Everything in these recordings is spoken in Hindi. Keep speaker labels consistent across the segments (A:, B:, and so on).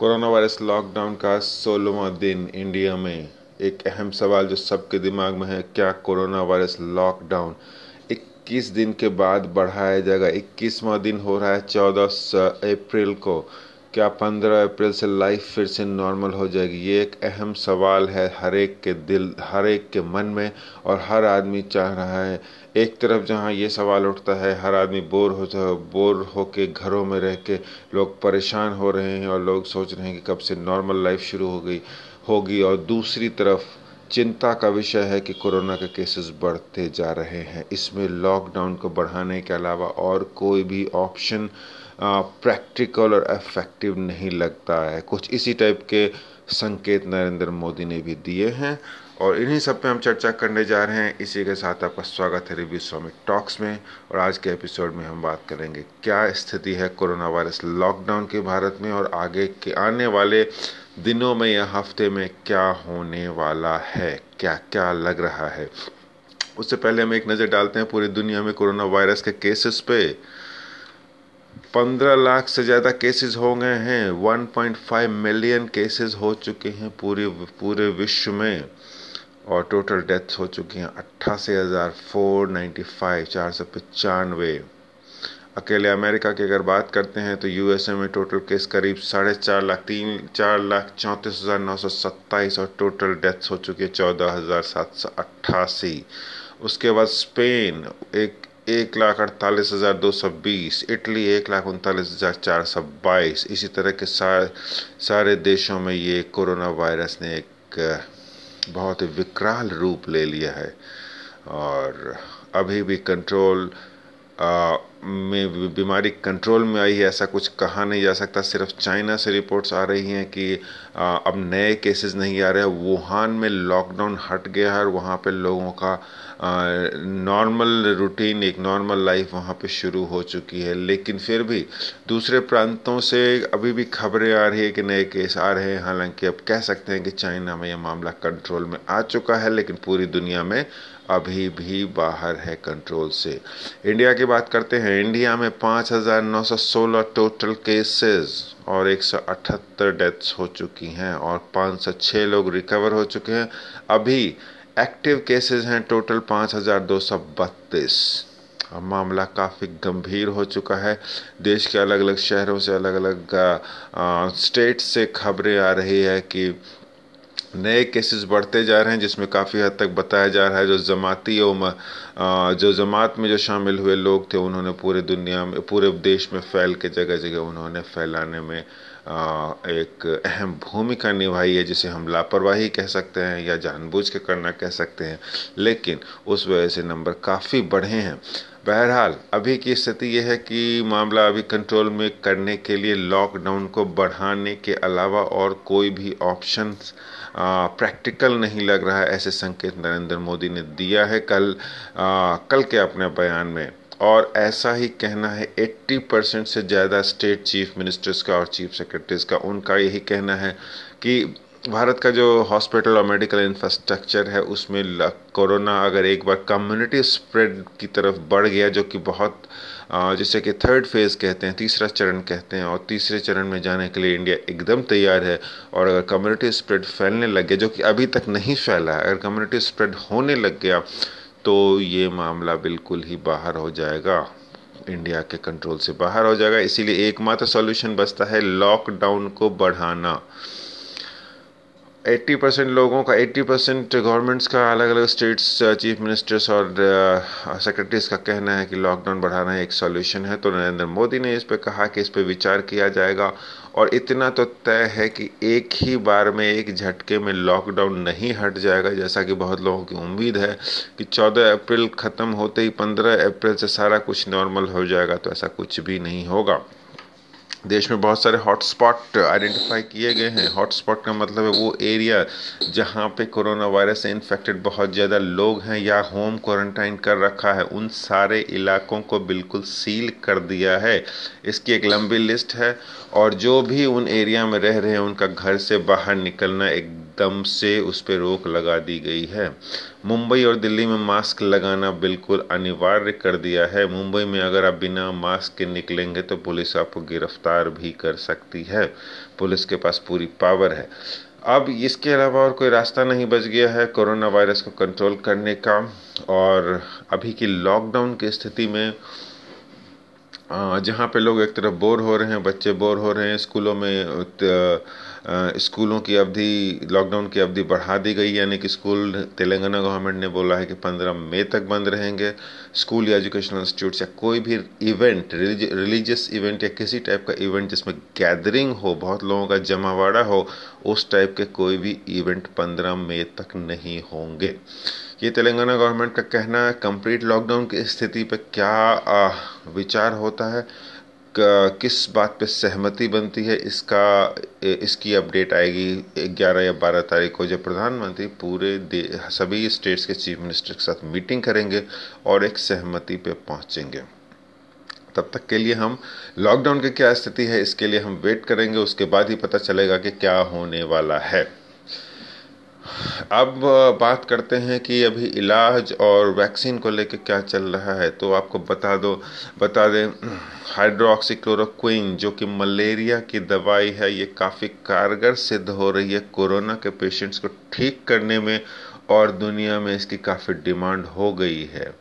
A: कोरोना वायरस लॉकडाउन का सोलहवा दिन इंडिया में। एक अहम सवाल जो सबके दिमाग में है, क्या कोरोना वायरस लॉकडाउन 21 दिन के बाद बढ़ाया जाएगा? इक्कीसवा दिन हो रहा है 14 अप्रैल को। क्या 15 अप्रैल से लाइफ फिर से नॉर्मल हो जाएगी? ये एक अहम सवाल है हर एक के दिल, हर एक के मन में और हर आदमी चाह रहा है। एक तरफ़ जहाँ ये सवाल उठता है, हर आदमी बोर हो बोर हो के घरों में रह के लोग परेशान हो रहे हैं और लोग सोच रहे हैं कि कब से नॉर्मल लाइफ शुरू हो गई, होगी। और दूसरी तरफ़ चिंता का विषय है कि कोरोना के केसेस बढ़ते जा रहे हैं। इसमें लॉकडाउन को बढ़ाने के अलावा और कोई भी ऑप्शन प्रैक्टिकल और इफ़ेक्टिव नहीं लगता है। कुछ इसी टाइप के संकेत नरेंद्र मोदी ने भी दिए हैं और इन्हीं सब पे हम चर्चा करने जा रहे हैं। इसी के साथ आपका स्वागत है रिव्यू स्वामी टॉक्स में और आज के एपिसोड में हम बात करेंगे, क्या स्थिति है कोरोना वायरस लॉकडाउन के भारत में और आगे के आने वाले दिनों में या हफ़्ते में क्या होने वाला है क्या क्या लग रहा है? उससे पहले हम एक नज़र डालते हैं पूरी दुनिया में कोरोना वायरस के केसेस पे। पंद्रह लाख से ज़्यादा केसेस हो गए हैं। 1.5 मिलियन केसेस हो चुके हैं पूरे पूरे विश्व में। और टोटल डेथ्स हो चुकी हैं अट्ठासी हज़ार फोर नाइन्टी फाइव चार सौ पचानवे। अकेले अमेरिका की अगर बात करते हैं तो यूएसए में टोटल केस करीब साढ़े चार लाख, तीन, चार लाख चौंतीस हज़ार नौ सौ सत्ताईस और टोटल डेथ्स हो चुकी है चौदह हज़ार सात सौ अट्ठासी। उसके बाद स्पेन, एक एक लाख अड़तालीस हज़ार दो सौ बीस, इटली एक लाख उनतालीस हज़ार चार सौ बाईस। इसी तरह के सारे सारे देशों में ये कोरोना वायरस ने एक बहुत ही विकराल रूप ले लिया है। और अभी भी कंट्रोल में बीमारी कंट्रोल में आई है ऐसा कुछ कहा नहीं जा सकता। सिर्फ़ चाइना से रिपोर्ट्स आ रही हैं कि आ, अब नए केसेस नहीं आ रहे। वुहान में लॉकडाउन हट गया है और वहाँ पे लोगों का नॉर्मल रूटीन एक नॉर्मल लाइफ वहाँ पे शुरू हो चुकी है। लेकिन फिर भी दूसरे प्रांतों से अभी भी खबरें आ रही है कि नए केस आ रहे हैं। हालाँकि अब कह सकते हैं कि चाइना में यह मामला कंट्रोल में आ चुका है लेकिन पूरी दुनिया में अभी भी बाहर है कंट्रोल से। इंडिया की बात करते हैं इंडिया में 5,916 टोटल केसेस और 178 डेथ्स हो चुकी हैं और 506 लोग रिकवर हो चुके हैं। अभी एक्टिव केसेस हैं टोटल 5,232 अब मामला काफ़ी गंभीर हो चुका है। देश के अलग अलग शहरों से अलग अलग स्टेट से खबरें आ रही है कि नए केसेस बढ़ते जा रहे हैं, जिसमें काफ़ी हद तक बताया जा रहा है जो जमाती जो जमात में जो शामिल हुए लोग थे, उन्होंने पूरे दुनिया में, पूरे देश में फैल के जगह जगह उन्होंने फैलाने में एक अहम भूमिका निभाई है, जिसे हम लापरवाही कह सकते हैं या जानबूझ के करना कह सकते हैं। लेकिन उस वजह से नंबर काफ़ी बढ़े हैं। बहरहाल अभी की स्थिति यह है कि मामला अभी कंट्रोल में करने के लिए लॉकडाउन को बढ़ाने के अलावा और कोई भी ऑप्शन प्रैक्टिकल नहीं लग रहा है ऐसे संकेत नरेंद्र मोदी ने दिया है कल आ, कल के अपने बयान में। और ऐसा ही कहना है 80 परसेंट से ज़्यादा स्टेट चीफ मिनिस्टर्स का और चीफ सेक्रेटरीज का उनका यही कहना है कि भारत का जो हॉस्पिटल और मेडिकल इंफ्रास्ट्रक्चर है, उसमें कोरोना अगर एक बार कम्युनिटी स्प्रेड की तरफ़ बढ़ गया, जो कि बहुत जैसे कि थर्ड फ़ेज़ कहते हैं, तीसरा चरण कहते हैं, और तीसरे चरण में जाने के लिए इंडिया एकदम तैयार है, और अगर कम्युनिटी स्प्रेड फैलने लग गया, जो कि अभी तक नहीं फैला है, अगर कम्युनिटी स्प्रेड होने लग गया तो ये मामला बिल्कुल ही बाहर हो जाएगा। इंडिया के कंट्रोल से बाहर हो जाएगा। इसीलिए एकमात्र सॉल्यूशन बचता है लॉकडाउन को बढ़ाना। 80 परसेंट लोगों का 80 परसेंट गवर्नमेंट्स का अलग अलग स्टेट्स चीफ मिनिस्टर्स और सेक्रेटरीज uh, का कहना है कि लॉकडाउन बढ़ाना एक सॉल्यूशन है। तो नरेंद्र मोदी ने इस पर कहा कि इस पर विचार किया जाएगा और इतना तो तय है कि एक ही बार में एक झटके में लॉकडाउन नहीं हट जाएगा। जैसा कि बहुत लोगों की उम्मीद है कि 14 अप्रैल ख़त्म होते ही 15 अप्रैल से सारा कुछ नॉर्मल हो जाएगा तो ऐसा कुछ भी नहीं होगा। देश में बहुत सारे हॉटस्पॉट आइडेंटिफाई किए गए हैं। हॉटस्पॉट का मतलब है वो एरिया जहाँ पे कोरोना वायरस से इन्फेक्टेड बहुत ज़्यादा लोग हैं या होम क्वारंटाइन कर रखा है। उन सारे इलाकों को बिल्कुल सील कर दिया है। इसकी एक लंबी लिस्ट है और जो भी उन एरिया में रह रहे हैं, उनका घर से बाहर निकलना एक एकदम से उस पर रोक लगा दी गई है। मुंबई और दिल्ली में मास्क लगाना बिल्कुल अनिवार्य कर दिया है। मुंबई में अगर आप बिना मास्क के निकलेंगे तो पुलिस आपको गिरफ़्तार भी कर सकती है। पुलिस के पास पूरी पावर है। अब इसके अलावा और कोई रास्ता नहीं बच गया है। कोरोना वायरस को कंट्रोल करने का और अभी की लॉकडाउन की स्थिति में जहाँ पे लोग एक तरफ़ बोर हो रहे हैं, बच्चे बोर हो रहे हैं, स्कूलों में स्कूलों की अवधि लॉकडाउन की अवधि बढ़ा दी गई यानी कि स्कूल तेलंगाना गवर्नमेंट ने बोला है कि 15 मई तक बंद रहेंगे। स्कूल या एजुकेशनल इंस्टीट्यूट या कोई भी इवेंट रिलीजियस इवेंट या किसी टाइप का इवेंट जिसमें गैदरिंग हो बहुत लोगों का जमावाड़ा हो उस टाइप के कोई भी इवेंट 15 मई तक नहीं होंगे। ये तेलंगाना गवर्नमेंट का कहना है कंप्लीट लॉकडाउन की स्थिति पर क्या आ, विचार होता है? किस बात पे सहमति बनती है, इसका इसकी अपडेट आएगी 11 या 12 तारीख को जब प्रधानमंत्री पूरे सभी स्टेट्स के चीफ मिनिस्टर के साथ मीटिंग करेंगे और एक सहमति पे पहुँचेंगे। तब तक के लिए हम, लॉकडाउन की क्या स्थिति है, इसके लिए हम वेट करेंगे, उसके बाद ही पता चलेगा कि क्या होने वाला है। अब बात करते हैं कि अभी इलाज और वैक्सीन को लेकर क्या चल रहा है तो आपको बता दो, बता दें हाइड्रोक्सीक्लोरोक्विन जो कि मलेरिया की दवाई है, ये काफ़ी कारगर सिद्ध हो रही है कोरोना के पेशेंट्स को ठीक करने में और दुनिया में इसकी काफ़ी डिमांड हो गई है।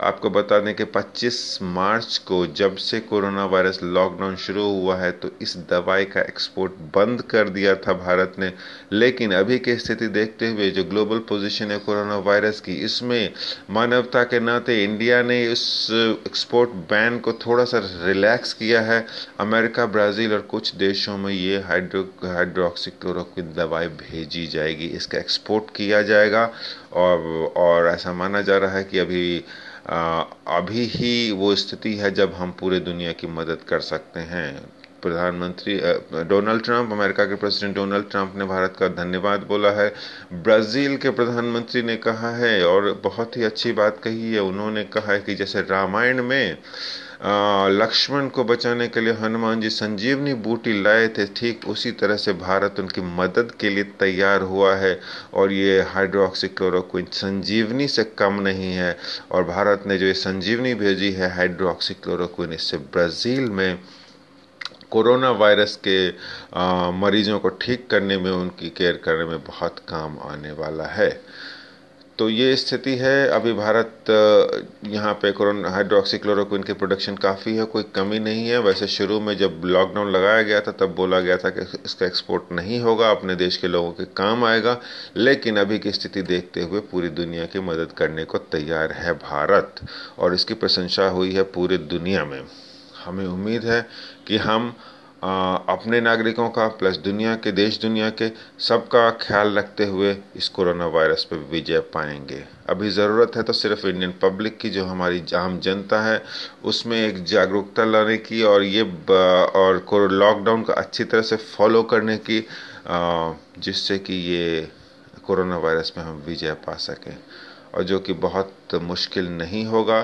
A: आपको बता दें कि 25 मार्च को जब से कोरोना वायरस लॉकडाउन शुरू हुआ है तो इस दवाई का एक्सपोर्ट बंद कर दिया था भारत ने। लेकिन अभी की स्थिति देखते हुए जो ग्लोबल पोजीशन है कोरोना वायरस की, इसमें मानवता के नाते इंडिया ने इस एक्सपोर्ट बैन को थोड़ा सा रिलैक्स किया है। अमेरिका, ब्राज़ील और कुछ देशों में ये हाइड्रो हाइड्रोक्सीक्लोरोक्विन दवाई भेजी जाएगी, इसका एक्सपोर्ट किया जाएगा। और और ऐसा माना जा रहा है कि अभी अभी ही वो स्थिति है जब हम पूरे दुनिया की मदद कर सकते हैं। प्रधानमंत्री डोनाल्ड ट्रंप, अमेरिका के प्रेसिडेंट डोनाल्ड ट्रंप ने भारत का धन्यवाद बोला है। ब्राज़ील के प्रधानमंत्री ने कहा है, और बहुत ही अच्छी बात कही है। उन्होंने कहा है कि जैसे रामायण में लक्ष्मण को बचाने के लिए हनुमान जी संजीवनी बूटी लाए थे। ठीक उसी तरह से भारत उनकी मदद के लिए तैयार हुआ है और ये हाइड्रोक्सीक्लोरोक्विन संजीवनी से कम नहीं है और भारत ने जो ये संजीवनी भेजी है हाइड्रोक्सीक्लोरोक्विन इससे ब्राज़ील में कोरोना वायरस के आ, मरीजों को ठीक करने में उनकी केयर करने में बहुत काम आने वाला है। तो ये स्थिति है। अभी भारत यहाँ पे कोरोना हाइड्रोक्सीक्लोरोक्विन की प्रोडक्शन काफ़ी है, कोई कमी नहीं है। वैसे शुरू में जब लॉकडाउन लगाया गया था, तब बोला गया था कि इसका एक्सपोर्ट नहीं होगा, अपने देश के लोगों के काम आएगा। लेकिन अभी की स्थिति देखते हुए पूरी दुनिया की मदद करने को तैयार है भारत, और इसकी प्रशंसा हुई है पूरी दुनिया में। हमें उम्मीद है कि हम अपने नागरिकों का, प्लस दुनिया के, देश दुनिया के, सबका ख्याल रखते हुए इस कोरोना वायरस पर विजय पाएँगे। अभी ज़रूरत है तो सिर्फ़ इंडियन पब्लिक की, जो हमारी आम जनता है, उसमें एक जागरूकता लाने की और ये और लॉकडाउन का अच्छी तरह से फॉलो करने की जिससे कि ये कोरोना वायरस में हम विजय पा सकें। और जो कि बहुत मुश्किल नहीं होगा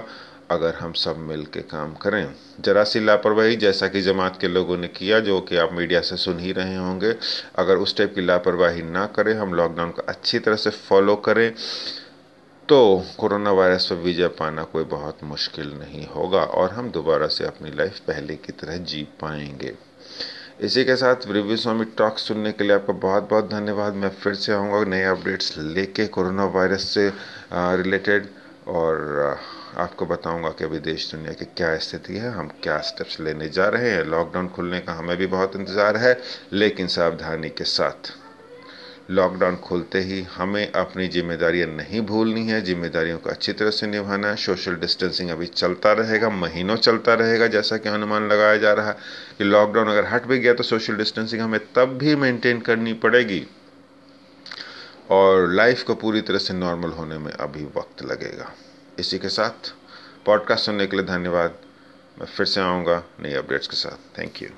A: अगर हम सब मिल के काम करें। जरा सी लापरवाही जैसा कि जमात के लोगों ने किया, जो कि आप मीडिया से सुन ही रहे होंगे। अगर उस टाइप की लापरवाही ना करें, हम लॉकडाउन को अच्छी तरह से फॉलो करें तो कोरोना वायरस पर विजय पाना कोई बहुत मुश्किल नहीं होगा और हम दोबारा से अपनी लाइफ पहले की तरह जी पाएँगे। इसी के साथ रिव्यू स्वामी टॉक सुनने के लिए आपका बहुत बहुत धन्यवाद। मैं फिर से आऊँगा नए अपडेट्स लेके कोरोना वायरस से रिलेटेड और आपको बताऊँगा कि अभी देश दुनिया की क्या स्थिति है, हम क्या स्टेप्स लेने जा रहे हैं। लॉकडाउन खुलने का हमें भी बहुत इंतज़ार है, लेकिन सावधानी के साथ। लॉकडाउन खुलते ही हमें अपनी जिम्मेदारियाँ नहीं भूलनी है, जिम्मेदारियों को अच्छी तरह से निभाना है। सोशल डिस्टेंसिंग अभी चलता रहेगा, महीनों चलता रहेगा, जैसा कि अनुमान लगाया जा रहा है कि लॉकडाउन अगर हट भी गया तो सोशल डिस्टेंसिंग हमें तब भी मेंटेन करनी पड़ेगी। और लाइफ को पूरी तरह से नॉर्मल होने में अभी वक्त लगेगा। इसी के साथ। पॉडकास्ट सुनने के लिए धन्यवाद। मैं फिर से आऊँगा नई अपडेट्स के साथ। Thank you